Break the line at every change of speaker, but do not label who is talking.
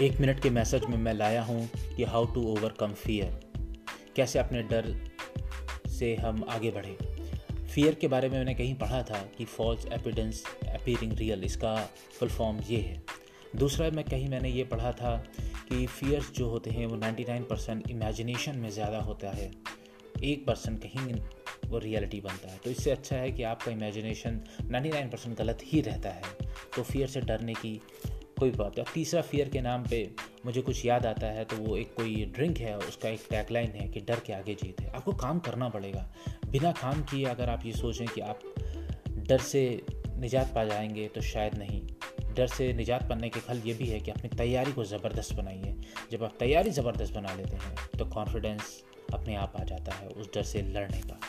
एक मिनट के मैसेज में मैं लाया हूँ कि हाउ टू ओवरकम फियर कैसे अपने डर से हम आगे बढ़े? फियर के बारे में मैंने कहीं पढ़ा था कि फॉल्स एपिडेंस अपीयरिंग रियल इसका फुल फॉर्म ये है। दूसरा मैं कहीं मैंने ये पढ़ा था कि फियर्स जो होते हैं वो 99 परसेंट इमेजिनेशन में ज़्यादा होता है। एक परसेंट कहीं वो रियलिटी बनता है। तो इससे अच्छा है कि आपका इमेजिनेशन 99 परसेंट गलत ही रहता है। तो फियर से डरने की कोई बात है तीसरा फियर के नाम पे मुझे कुछ याद आता है तो वो एक कोई ड्रिंक है, उसका एक टैगलाइन है कि डर के आगे जीत है। आपको काम करना पड़ेगा। बिना काम किए अगर आप ये सोचें कि आप डर से निजात पा जाएँगे तो शायद नहीं। डर से निजात पाने के फल ये भी है कि अपनी तैयारी को ज़बरदस्त बनाइए। जब आप तैयारी ज़बरदस्त बना लेते हैं तो कॉन्फिडेंस अपने आप आ जाता है, उस डर से लड़ने का।